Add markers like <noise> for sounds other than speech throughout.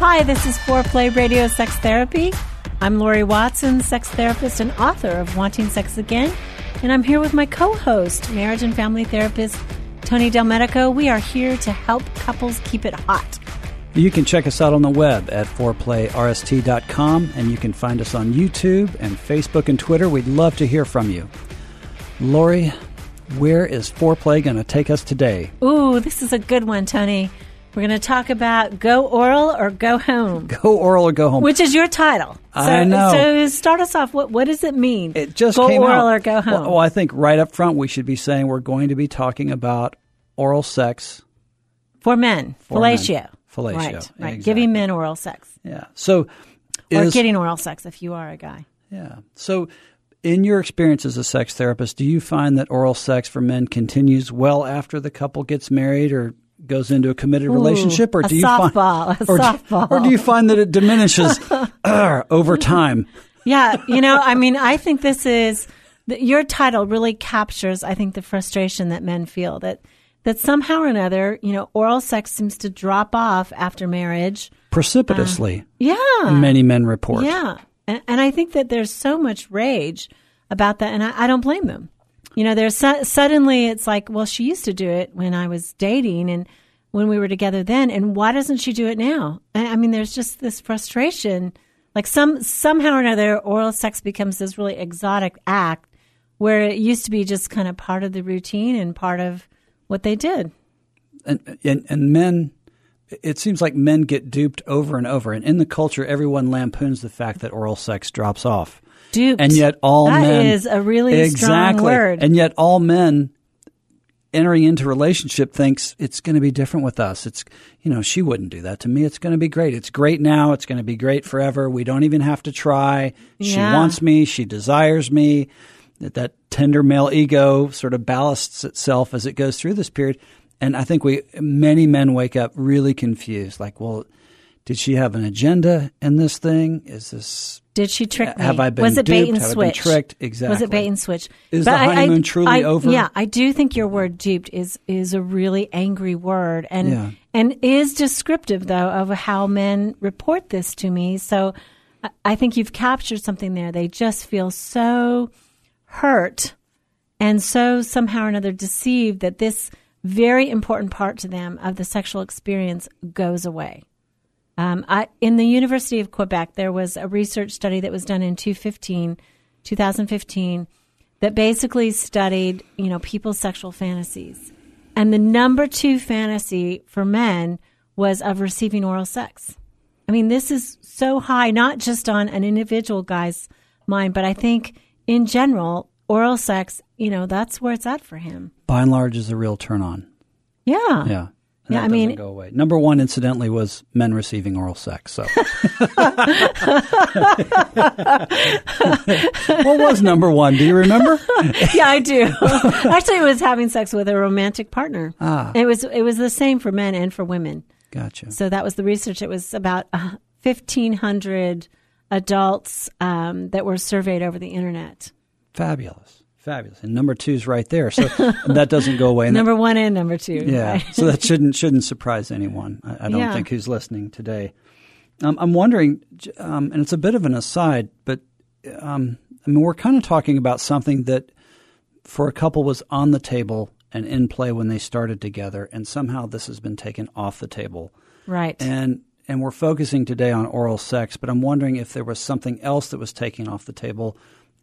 Hi, this is Foreplay Radio Sex Therapy. I'm Lori Watson, sex therapist and author of Wanting Sex Again, and I'm here with my co-host, marriage and family therapist Tony Delmedico. We are here to help couples keep it hot. You can check us out on the web at foreplayrst.com and you can find us on YouTube and Facebook and Twitter. We'd love to hear from you. Lori, where is foreplay going to take us today? Ooh, this is a good one, Tony. We're going to talk about go oral or go home. <laughs> Go oral or go home. Which is your title. So, I know. So start us off. What what does it mean? It just go came oral out. or go home. Well, well, I think right up front we should be saying we're going to be talking about oral sex. For men, For men. fellatio. Fellatio, Right, right. exactly. Giving men oral sex. Yeah. So Or is, getting oral sex if you are a guy. Yeah. So in your experience as a sex therapist, do you find that oral sex for men continues well after the couple gets married or goes into a committed relationship or do you softball, find or, do- or do you find that it diminishes <laughs> uh, over time? Yeah, you know, I mean, I think this is your title really captures, I think, the frustration that men feel that that somehow or another, you know, oral sex seems to drop off after marriage. Precipitously, Yeah, many men report. yeah, and, and I think that there's so much rage about that, and I, I don't blame them. You know, there's su- suddenly it's like, well, she used to do it when I was dating and when we were together then, and why doesn't she do it now? I mean, there's just this frustration. Like some somehow or another, oral sex becomes this really exotic act where it used to be just kind of part of the routine and part of what they did. and, and and men it seems like men get duped over and over and in the culture everyone lampoons the fact that oral sex drops off Duped. and yet all That men is a really strong word. and yet all men entering into relationship thinks it's going to be different with us. It's you know she wouldn't do that to me. It's going to be great. It's great now. It's going to be great forever. We don't even have to try. She Yeah. wants me. She desires me. That, that tender male ego sort of ballasts itself as it goes through this period. And i think we many men wake up really confused like well did she have an agenda in this thing? Is this Did she trick me? Have I been Was it bait and Have I switch? tricked? Was it bait and switch? Is But the I- I- honeymoon truly I- over? Yeah, I do think your word "duped" is is a really angry word, and Yeah. and is descriptive though of how men report this to me. So I- I think you've captured something there. They just feel so hurt and so somehow or another deceived that this very important part to them of the sexual experience goes away. Um, I, in the University of Quebec, there was a research study that was done in 2015, 2015 that basically studied, you know, people's sexual fantasies. And the number two fantasy for men was of receiving oral sex. I mean, this is so high, not just on an individual guy's mind, but I think in general, oral sex, you know, that's where it's at for him. by and large is a real turn on Yeah. yeah Yeah, that I mean- go away. Number one, incidentally, was men receiving oral sex. So, <laughs> what was number one? Do you remember? yeah, I do. Actually, it was having sex with a romantic partner. Ah. It was it was the same for men and for women. Gotcha. So that was the research. It was about uh, fifteen hundred adults um, that were surveyed over the internet. Fabulous. Fabulous. And number two is right there. So <laughs> that doesn't go away. Number one and number two. Yeah. right? so that shouldn't shouldn't surprise anyone. I, I don't Yeah. think who's listening today. Um, I'm wondering, um, and it's a bit of an aside, but um, I mean, we're kind of talking about something that for a couple was on the table and in play when they started together, and somehow this has been taken off the table. right. And and we're focusing today on oral sex, but I'm wondering if there was something else that was taken off the table.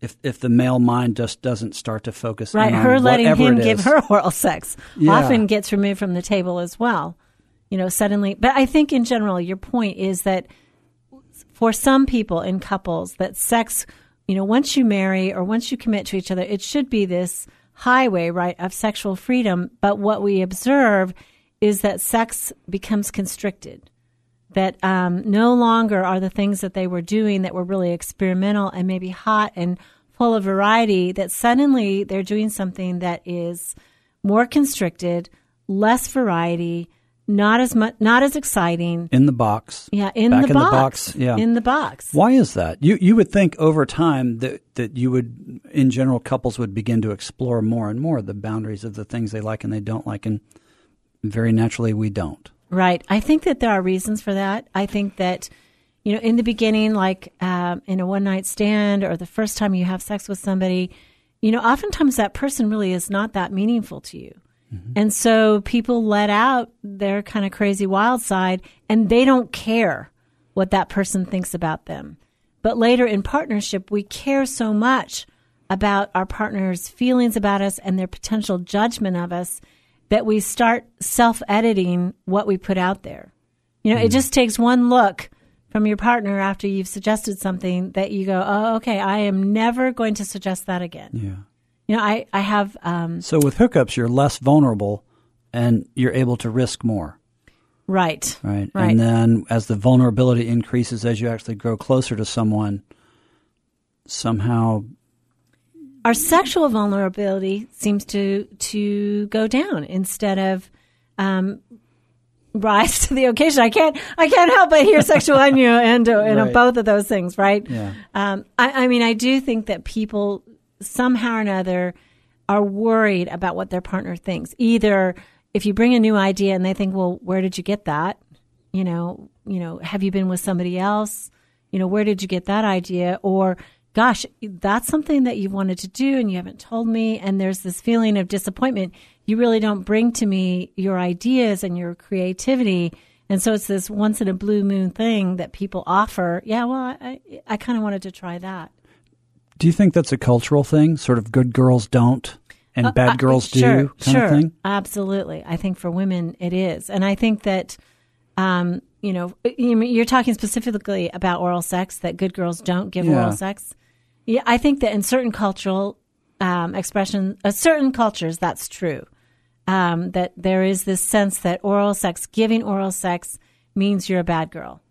If if the male mind just doesn't start to focus Right, her letting him give her <laughs> oral sex Yeah. often gets removed from the table as well. You know, suddenly. But I think in general, your point is that for some people in couples, that sex, you know, once you marry or once you commit to each other, it should be this highway, right, of sexual freedom. But what we observe is that sex becomes constricted that um, no longer are the things that they were doing that were really experimental and maybe hot and full of variety, that suddenly they're doing something that is more constricted, less variety, not as much, not as exciting. in the box. Yeah, in, Back the, in the box. box, yeah. In the box. Why is that? You you would think over time that that you would, in general, couples would begin to explore more and more the boundaries of the things they like and they don't like, and very naturally we don't. Right. I think that there are reasons for that. I think that, you know, in the beginning, like um, in a one night stand or the first time you have sex with somebody, you know, oftentimes that person really is not that meaningful to you. And so people let out their kind of crazy wild side and they don't care what that person thinks about them. But later in partnership, we care so much about our partner's feelings about us and their potential judgment of us that we start self editing what we put out there. You know, it just takes one look from your partner after you've suggested something that you go, oh, okay, I am never going to suggest that again. Yeah. You know, I, I have, um, So with hookups, you're less vulnerable, and you're able to risk more, right. right? Right. And then as the vulnerability increases, as you actually grow closer to someone, somehow our sexual vulnerability seems to to go down instead of um, rise to the occasion. I can't I can't help but hear sexual <laughs> innuendo in Right. both of those things, right? Yeah. Um, I, I mean, I do think that people somehow or another are worried about what their partner thinks. Either if you bring a new idea and they think, "Well, where did you get that?" You know, you know, have you been with somebody else? You know, where did you get that idea? Or gosh, that's something that you wanted to do and you haven't told me. And there's this feeling of disappointment. You really don't bring to me your ideas and your creativity. And so it's this once in a blue moon thing that people offer. Yeah, well, I, I kind of wanted to try that. Do you think that's a cultural thing? Sort of good girls don't and bad Uh, girls do kind sure. of thing? Absolutely. I think for women it is. And I think that, um, you know, you- you're talking specifically about oral sex, that good girls don't give Yeah. oral sex. Yeah, I think that in certain cultural um, expression, uh, certain cultures, that's true. Um, that there is this sense that oral sex, giving oral sex, means you're a bad girl,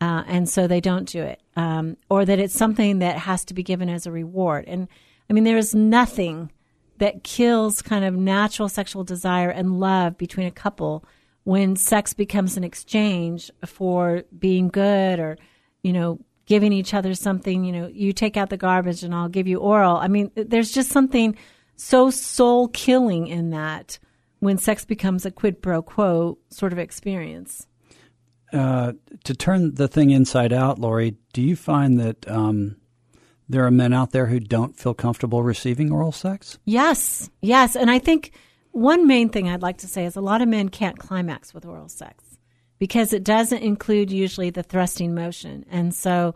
uh, and so they don't do it, um, or that it's something that has to be given as a reward. And I mean, there is nothing that kills kind of natural sexual desire and love between a couple when sex becomes an exchange for being good or, you know, giving each other something, you know, you take out the garbage and I'll give you oral. I mean, there's just something so soul killing in that when sex becomes a quid pro quo sort of experience. Uh, to turn the thing inside out, Lori, do you find that um, there are men out there who don't feel comfortable receiving oral sex? Yes, yes. And I think one main thing I'd like to say is a lot of men can't climax with oral sex because it doesn't include usually the thrusting motion. And so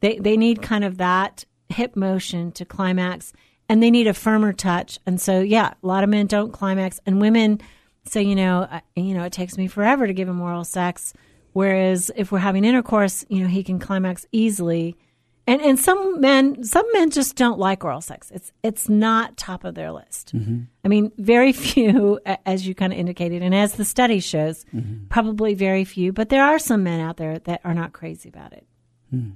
they, they need kind of that hip motion to climax and they need a firmer touch. And so, yeah, a lot of men don't climax and women say, you know, you know, it takes me forever to give him oral sex. Whereas if we're having intercourse, you know, he can climax easily. And and some men some men just don't like oral sex. It's it's not top of their list. Mm-hmm. I mean, very <laughs> few, as you kind of indicated, and as the study shows, mm-hmm. probably very few. But there are some men out there that are not crazy about it. Hmm.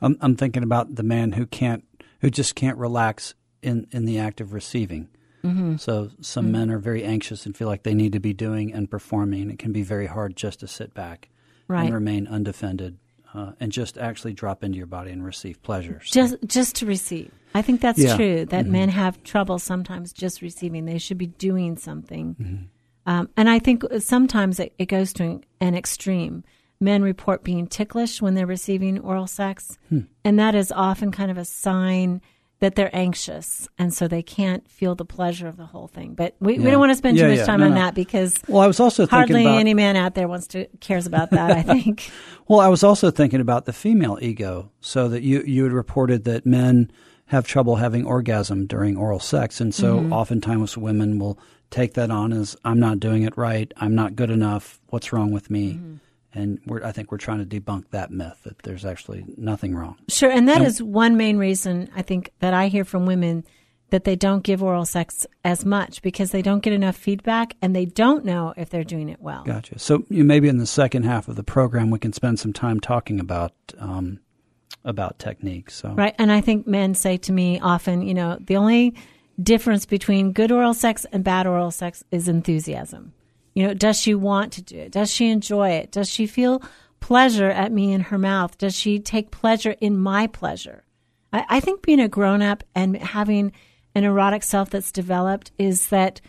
I'm, I'm thinking about the man who can't, who just can't relax in, in the act of receiving. Mm-hmm. So some mm-hmm. men are very anxious and feel like they need to be doing and performing. It can be very hard just to sit back Right. and remain undefended. Uh, and just actually drop into your body and receive pleasure. So- just just to receive. I think that's Yeah. Mm-hmm. true. That men have trouble sometimes just receiving. They should be doing something. Mm-hmm. Um, and I think sometimes it, it goes to an extreme. Men report being ticklish when they're receiving oral sex, Hmm. and that is often kind of a sign that they're anxious, and so they can't feel the pleasure of the whole thing. But we, we don't want to spend too Yeah, much yeah. time No, on no. that because well, I was also thinking hardly about any man out there wants to cares about that. I think. <laughs> Well, I was also thinking about the female ego. So that you you had reported that men have trouble having orgasm during oral sex, and so Mm-hmm. oftentimes women will take that on as I'm not doing it right, I'm not good enough, what's wrong with me? Mm-hmm. And we're, I think we're trying to debunk that myth that there's actually nothing wrong. Sure, and that And- is one main reason I think that I hear from women that they don't give oral sex as much because they don't get enough feedback and they don't know if they're doing it well. Gotcha. So you maybe in the second half of the program we can spend some time talking about um, about technique. So Right, and I think men say to me often, you know, the only difference between good oral sex and bad oral sex is enthusiasm. You know, does she want to do it? Does she enjoy it? Does she feel pleasure at me in her mouth? Does she take pleasure in my pleasure? I, I think being a grown up and having an erotic self that's developed is that,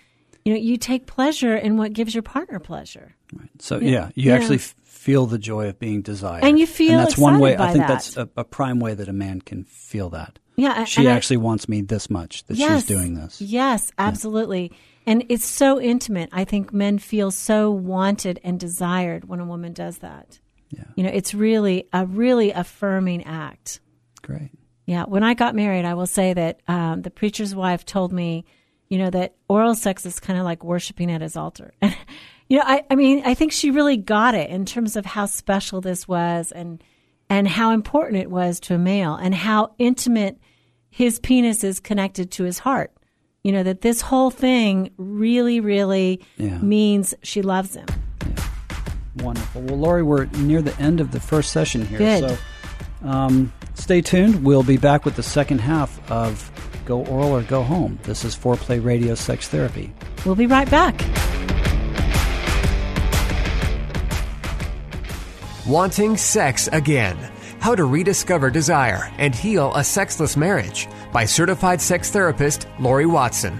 you know, you take pleasure in what gives your partner pleasure. Right. So yeah, you Yeah. actually f- feel the joy of being desired, And you feel and that's one way. I think that. that's a, a prime way that a man can feel that. Yeah, she and I- actually wants me this much that yes, she's doing this. Yes, absolutely. And it's so intimate. I think men feel so wanted and desired when a woman does that. Yeah. You know, it's really a really affirming act. Great. Yeah. When I got married, I will say that um, the preacher's wife told me, you know, that oral sex is kind of like worshiping at his altar. <laughs> you know, I, I mean, I think she really got it in terms of how special this was and and how important it was to a male and how intimate his penis is connected to his heart. You know, that this whole thing really, really Yeah. means she loves him. Wonderful. Well, Lori, we're near the end of the first session here. Good. So um, stay tuned. We'll be back with the second half of Go Oral or Go Home. This is Foreplay Radio Sex Therapy. We'll be right back. Wanting sex again. How to rediscover desire and heal a sexless marriage by certified sex therapist Lori Watson.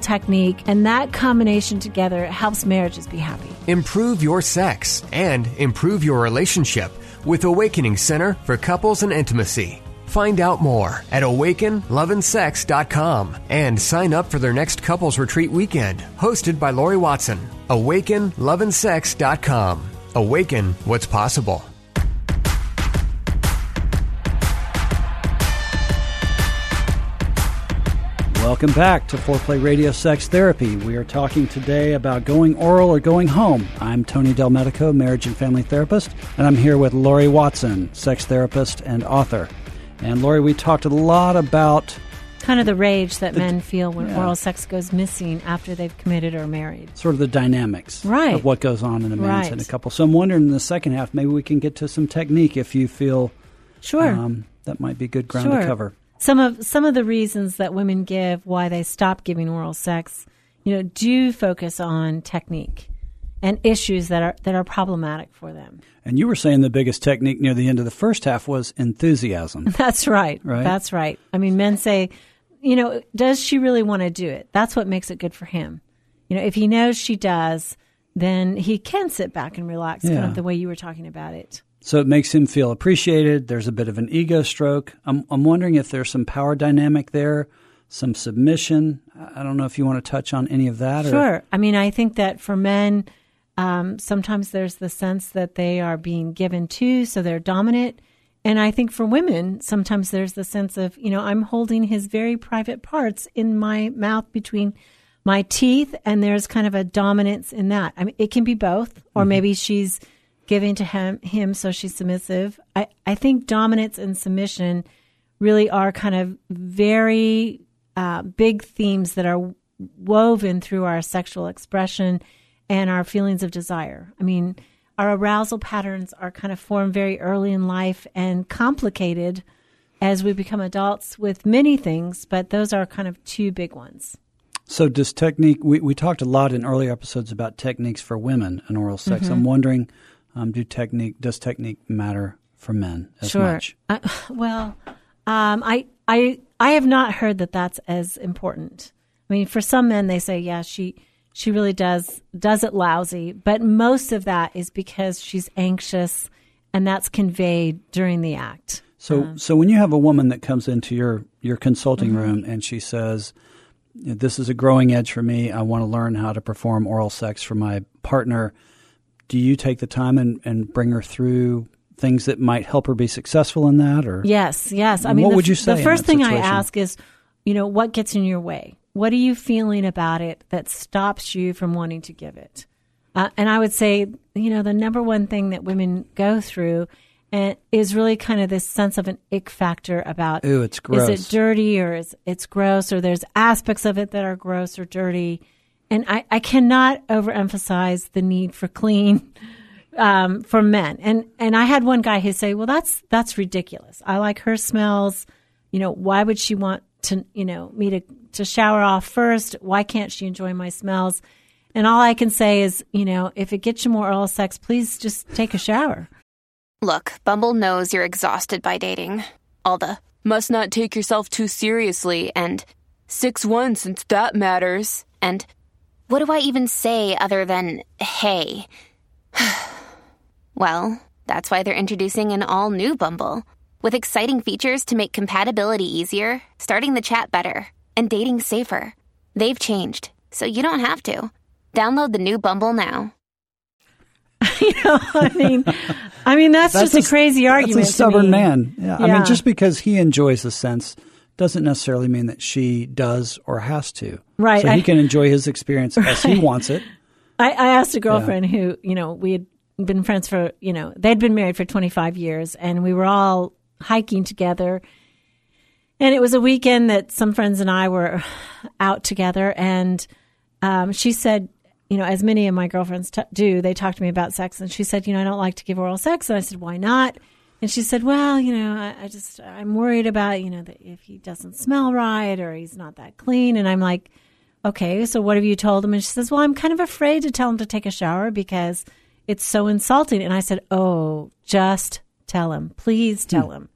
technique, and that combination together helps marriages be happy. Improve your sex and improve your relationship with Awakening Center for Couples and Intimacy. Find out more at awakenloveandsex.com and sign up for their next couples retreat weekend, hosted by Lori Watson. Awakenloveandsex.com. Awaken what's possible. Welcome back to Foreplay Radio Sex Therapy. We are talking today about going oral or going home. I'm Tony Del Medico, marriage and family therapist, and I'm here with Lori Watson, sex therapist and author. And Lori, we talked a lot about Kind of the rage that men feel when yeah. oral sex goes missing after they've committed or married. sort of the dynamics Right. of what goes on in a marriage Right. and a couple. So I'm wondering in the second half, maybe we can get to some technique if you feel Sure. um, that might be good ground sure. to cover. Some of some of the reasons that women give why they stop giving oral sex, you know, do focus on technique and issues that are that are problematic for them. And you were saying the biggest technique near the end of the first half was enthusiasm. <laughs> That's right. Right. That's right. I mean, men say, you know, does she really want to do it? That's what makes it good for him. You know, if he knows she does, then he can sit back and relax, kind of the way you were talking about it. So it makes him feel appreciated. There's a bit of an ego stroke. I'm, I'm wondering if there's some power dynamic there, some submission. I don't know if you want to touch on any of that. Or, Sure. I mean, I think that for men, um, sometimes there's the sense that they are being given to, so they're dominant. And I think for women, sometimes there's the sense of, you know, I'm holding his very private parts in my mouth between my teeth, and there's kind of a dominance in that. I mean, it can be both, or maybe she's giving to him, him so she's submissive. I, I think dominance and submission really are kind of very uh, big themes that are woven through our sexual expression and our feelings of desire. I mean, our arousal patterns are kind of formed very early in life and complicated as we become adults with many things, but those are kind of two big ones. So, does technique, we, we talked a lot in earlier episodes about techniques for women and oral sex. Mm-hmm. I'm wondering, um, do technique, does technique matter for men as sure. much? I, <laughs> well, um, I, I, I have not heard that that's as important. I mean, for some men, they say, yeah, she, she really does, does it lousy, but most of that is because she's anxious and that's conveyed during the act. So, Um, so when you have a woman that comes into your your consulting Mm-hmm. room and she says, "This is a growing edge for me. I want to learn how to perform oral sex for my partner," do you take the time and, and bring her through things that might help her be successful in that? Or Yes, yes. I mean, what the, would you say The first thing I ask is, you know, what gets in your way? What are you feeling about it that stops you from wanting to give it? Uh, and I would say, you know, the number one thing that women go through and is really kind of this sense of an ick factor about Ooh, it's gross. is it dirty or is it's gross or there's aspects of it that are gross or dirty. And I, I cannot overemphasize the need for clean um, for men. And and I had one guy who say, "Well, that's that's ridiculous. I like her smells. You know, why would she want to, you know, me to to shower off first? Why can't she enjoy my smells?" And all I can say is, you know, if it gets you more oral sex, please just take a shower. Look, Bumble knows you're exhausted by dating. All the must not take yourself too seriously and 6 1 since that matters. And what do I even say other than hey? <sighs> well, that's why they're introducing an all new Bumble with exciting features to make compatibility easier, starting the chat better, and dating safer. They've changed, so you don't have to. Download the new Bumble now. <laughs> you know, I mean, I mean that's, just a, crazy argument. That's a to stubborn me. man. Yeah. I mean, just because he enjoys the sense doesn't necessarily mean that she does or has to. Right. So I- he can enjoy his experience as he wants it. I, I asked a girlfriend who, you know, we had been friends for, you know, they'd been married for 25 years and we were all hiking together. And it was a weekend that some friends and I were <sighs> out together. And um, she said, you know, as many of my girlfriends t- do, they talk to me about sex. And she said, you know, I don't like to give oral sex. And I said, why not? And she said, well, you know, I, I just, I'm worried about, you know, that if he doesn't smell right or he's not that clean. And I'm like, okay, so what have you told him? And she says, well, I'm kind of afraid to tell him to take a shower because it's so insulting. And I said, oh, just tell him. Please tell him.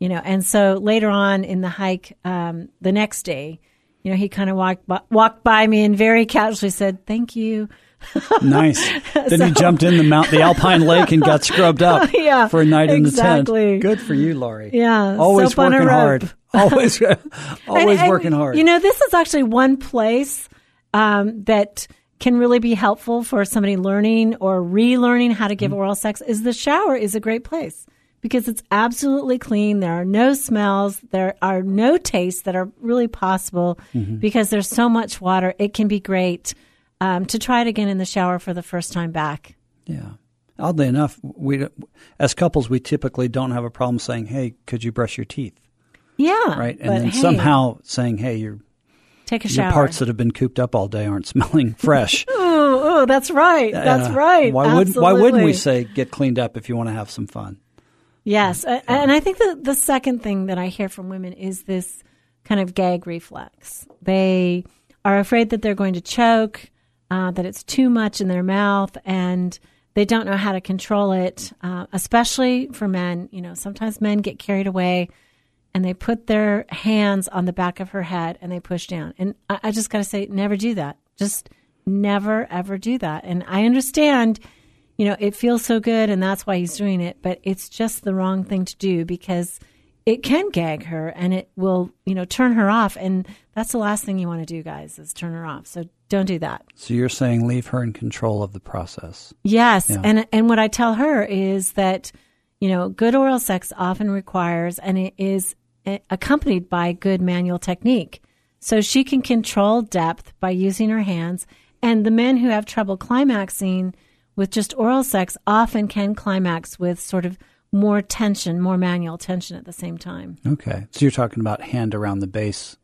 You know, and so later on in the hike, um, the next day, you know, he kind of walked by, walked by me and very casually said, "Thank you." <laughs> Nice. then he jumped in the mount, the Alpine Lake, and got scrubbed up <laughs> Yeah, for a night in the exactly. tent. Good for you, Lori. Yeah, always soap on a working hard. <laughs> Always, always And- and, working hard. You know, this is actually one place um, that can really be helpful for somebody learning or relearning how to give Mm-hmm. oral sex. Is the shower is a great place because it's absolutely clean. There are no smells. There are no tastes that are really possible Mm-hmm. because there's so much water. It can be great um, to try it again in the shower for the first time back. yeah. Oddly enough, we as couples we typically don't have a problem saying, "Hey, could you brush your teeth?" Yeah, Right, and then hey, somehow saying, "Hey, your take a your shower. parts that have been cooped up all day aren't smelling <laughs> fresh." Oh, oh, that's right. That's Uh, right. Why would Why wouldn't we say get cleaned up if you want to have some fun? Yes, a- and I think the the second thing that I hear from women is this kind of gag reflex. They are afraid that they're going to choke, uh, that it's too much in their mouth, and they don't know how to control it. Uh, especially for men, you know, sometimes men get carried away and they put their hands on the back of her head and they push down. And I, I just got to say, never do that. Just never ever do that. And I understand you know, it feels so good and that's why he's doing it, but it's just the wrong thing to do because it can gag her and it will, you know, turn her off. And that's the last thing you want to do, guys, is turn her off. So don't do that. So you're saying leave her in control of the process. Yes, Yeah. and and what I tell her is that you know good oral sex often requires and it is eh, accompanied by good manual technique. So she can control depth by using her hands. And the men who have trouble climaxing with just oral sex often can climax with sort of more tension, more manual tension at the same time. Okay. So you're talking about hand around the base.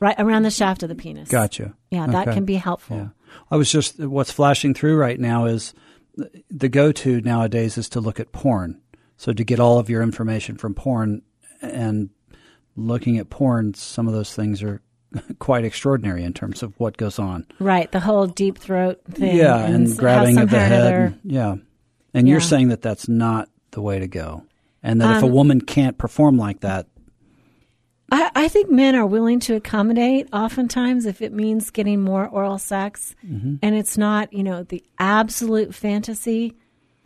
Right around the shaft of the penis. Gotcha. Yeah, that Okay. can be helpful. Yeah. I was just, what's flashing through right now is the- the go to nowadays is to look at porn. So to get all of your information from porn and looking at porn, some of those things are <laughs> quite extraordinary in terms of what goes on. Right, the whole deep throat thing. yeah, and, s- grabbing of the head. and- yeah. And you're saying that that's not the way to go. And that if a Um, woman can't perform like that, I, I think men are willing to accommodate oftentimes if it means getting more oral sex Mm-hmm. and it's not, you know, the absolute fantasy.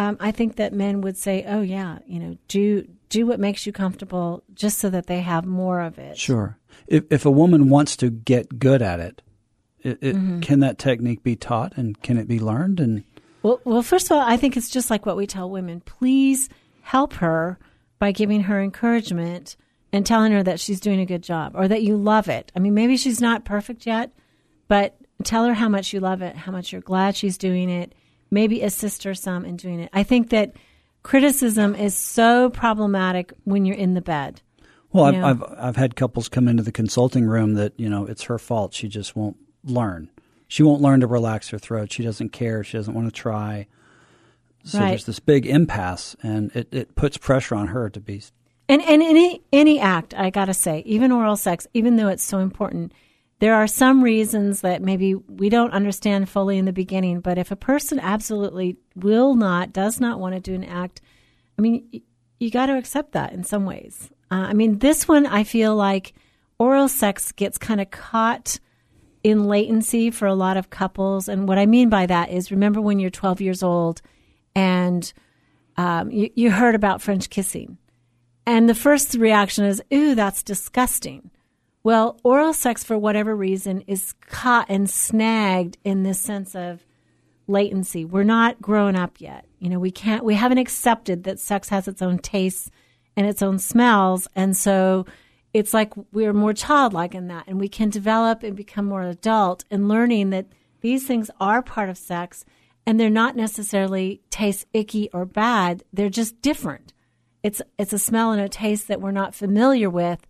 Um, I think that men would say, oh, yeah, you know, do, do what makes you comfortable just so that they have more of it. Sure. If if a woman wants to get good at it, it, it Mm-hmm. can that technique be taught and can it be learned? And Well, well, first of all, I think it's just like what we tell women. Please help her by giving her encouragement and telling her that she's doing a good job or that you love it. I mean, maybe she's not perfect yet, but tell her how much you love it, how much you're glad she's doing it. Maybe assist her some in doing it. I think that criticism is so problematic when you're in the bed. well, I've, I've I've had couples come into the consulting room that you know it's her fault. She just won't learn. She won't learn to relax her throat. She doesn't care. She doesn't want to try. So Right. there's this big impasse, and it, it puts pressure on her to be. And and any any act, I gotta say, even oral sex, even though it's so important, there are some reasons that maybe we don't understand fully in the beginning. But if a person absolutely will not, does not want to do an act, I mean, y- you got to accept that in some ways. Uh, I mean, this one, I feel like oral sex gets kind of caught in latency for a lot of couples. And what I mean by that is remember when you're 12 years old and um, you, you heard about French kissing. And the first reaction is, ooh, that's disgusting. Well, oral sex, for whatever reason, is caught and snagged in this sense of latency. We're not grown up yet. You know, we can't, we haven't accepted that sex has its own tastes and its own smells. And so it's like we're more childlike in that. And we can develop and become more adult in learning that these things are part of sex and they're not necessarily taste icky or bad. They're just different. It's, it's a smell and a taste that we're not familiar with.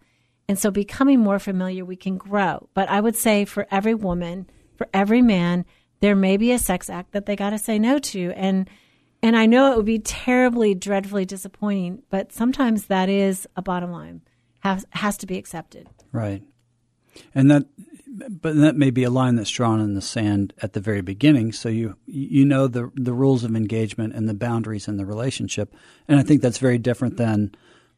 And so becoming more familiar, we can grow. But I would say for every woman, for every man, there may be a sex act that they got to say no to. And, and I know it would be terribly, dreadfully disappointing, but sometimes that is a bottom line, has, has to be accepted. Right. And that, but that may be a line that's drawn in the sand at the very beginning. So you you know the the rules of engagement and the boundaries in the relationship, and I think that's very different than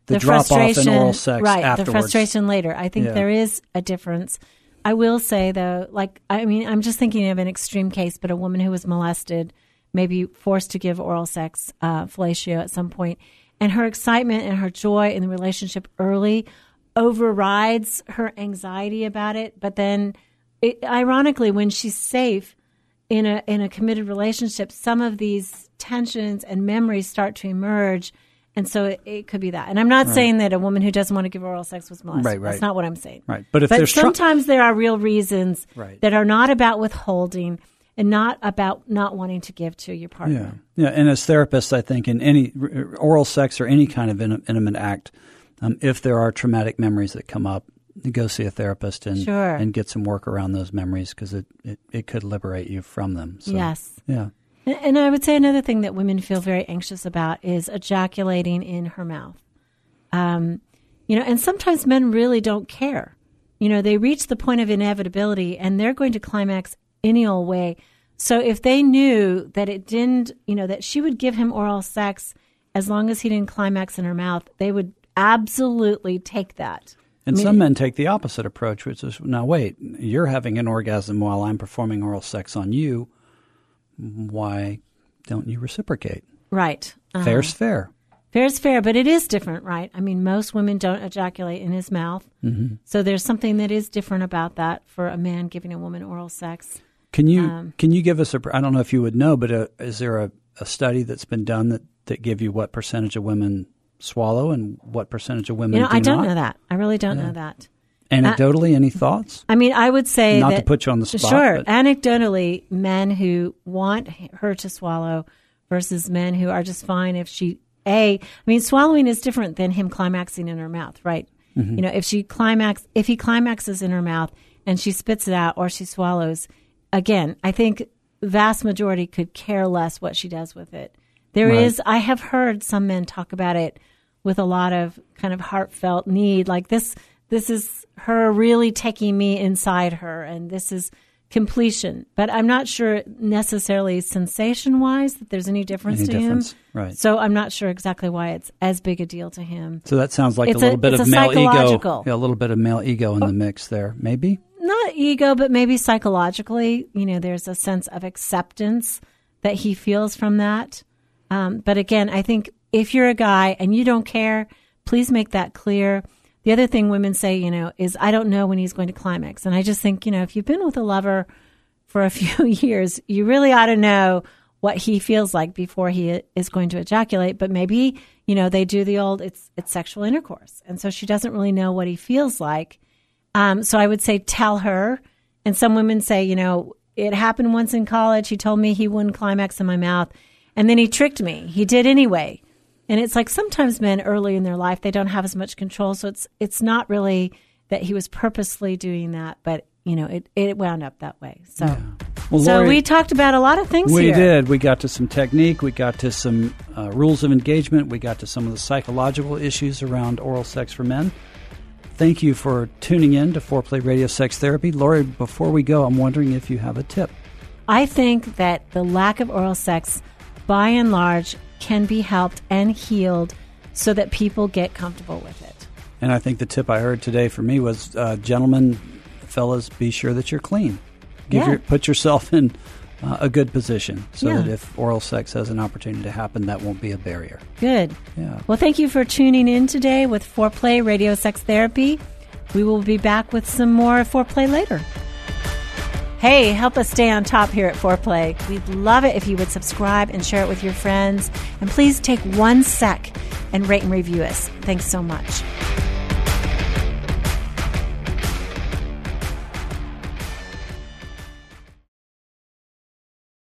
the, drop off in oral sex right, afterwards. the frustration later. I think Yeah. there is a difference. I will say though, like I mean, I'm just thinking of an extreme case, but a woman who was molested, maybe forced to give oral sex, uh, fellatio at some point, and her excitement and her joy in the relationship early overrides her anxiety about it. But then, it, ironically, when she's safe in a in a committed relationship, some of these tensions and memories start to emerge. And so it, it could be that. And I'm not saying that a woman who doesn't want to give oral sex was molested. Right, right. That's not what I'm saying. Right. But if but sometimes there are real reasons Right. that are not about withholding and not about not wanting to give to your partner. yeah. yeah. And as therapists, I think in any oral sex or any kind of intimate act, um, if there are traumatic memories that come up, go see a therapist and Sure. and get some work around those memories because it, it, it could liberate you from them. So, Yes. Yeah. And, and I would say another thing that women feel very anxious about is ejaculating in her mouth. Um, you know, and sometimes men really don't care. You know, they reach the point of inevitability and they're going to climax any old way. So if they knew that it didn't, you know, that she would give him oral sex as long as he didn't climax in her mouth, they would absolutely take that. And I mean, some men take the opposite approach, which is now wait, you're having an orgasm while I'm performing oral sex on you. Why don't you reciprocate? Right. Uh-huh. Fair's fair. Fair is fair, but it is different, right? I mean, most women don't ejaculate in his mouth. Mm-hmm. So there's something that is different about that for a man giving a woman oral sex. Can you Um, can you give us a? I don't know if you would know, but uh is there a, a study that's been done that that give you what percentage of women swallow and what percentage of women? You know, do I don't not? know that. I really don't know that. Anecdotally, any thoughts? I mean, I would say Not to put you on the spot, Sure, but- anecdotally, men who want her to swallow versus men who are just fine if she a. I mean, swallowing is different than him climaxing in her mouth, right? Mm-hmm. You know, if she climax, if he climaxes in her mouth and she spits it out or she swallows, again, I think vast majority could care less what she does with it. There is, Right. I have heard some men talk about it with a lot of kind of heartfelt need, like this. This is her really taking me inside her, and this is completion. But I'm not sure necessarily sensation wise that there's any difference Any to difference, him. right. So I'm not sure exactly why it's as big a deal to him. So that sounds like a little a- bit it's of a male ego. Yeah, a little bit of male ego in the mix there, maybe. Not ego, but maybe psychologically, you know, there's a sense of acceptance that he feels from that. Um, but again, I think if you're a guy and you don't care, please make that clear. The other thing women say, you know, is I don't know when he's going to climax. And I just think, you know, if you've been with a lover for a <laughs> few years, you really ought to know what he feels like before he is going to ejaculate. But maybe, you know, they do the old, it's, it's sexual intercourse. And so she doesn't really know what he feels like. Um, so I would say tell her. And some women say, you know, it happened once in college. He told me he wouldn't climax in my mouth, and then he tricked me. He did anyway. And it's like sometimes men early in their life they don't have as much control, so it's it's not really that he was purposely doing that, but you know it it wound up that way. So Well, so Lori- we talked about a lot of things We here. did. We got to some technique. We got to some uh, rules of engagement. We got to some of the psychological issues around oral sex for men. Thank you for tuning in to Foreplay Radio Sex Therapy. Lori, before we go, I'm wondering if you have a tip. I think that the lack of oral sex, by and large, can be helped and healed so that people get comfortable with it. And I think the tip I heard today for me was, uh, gentlemen, fellas, be sure that you're clean. Give Yeah. your, put yourself <laughs> in uh, a good position so Yeah. that if oral sex has an opportunity to happen, that won't be a barrier. Good. Yeah. Well, thank you for tuning in today with Foreplay Radio Sex Therapy. We will be back with some more Foreplay later. Hey, help us stay on top here at Foreplay. We'd love it if you would subscribe and share it with your friends. And please take one sec and rate and review us. Thanks so much.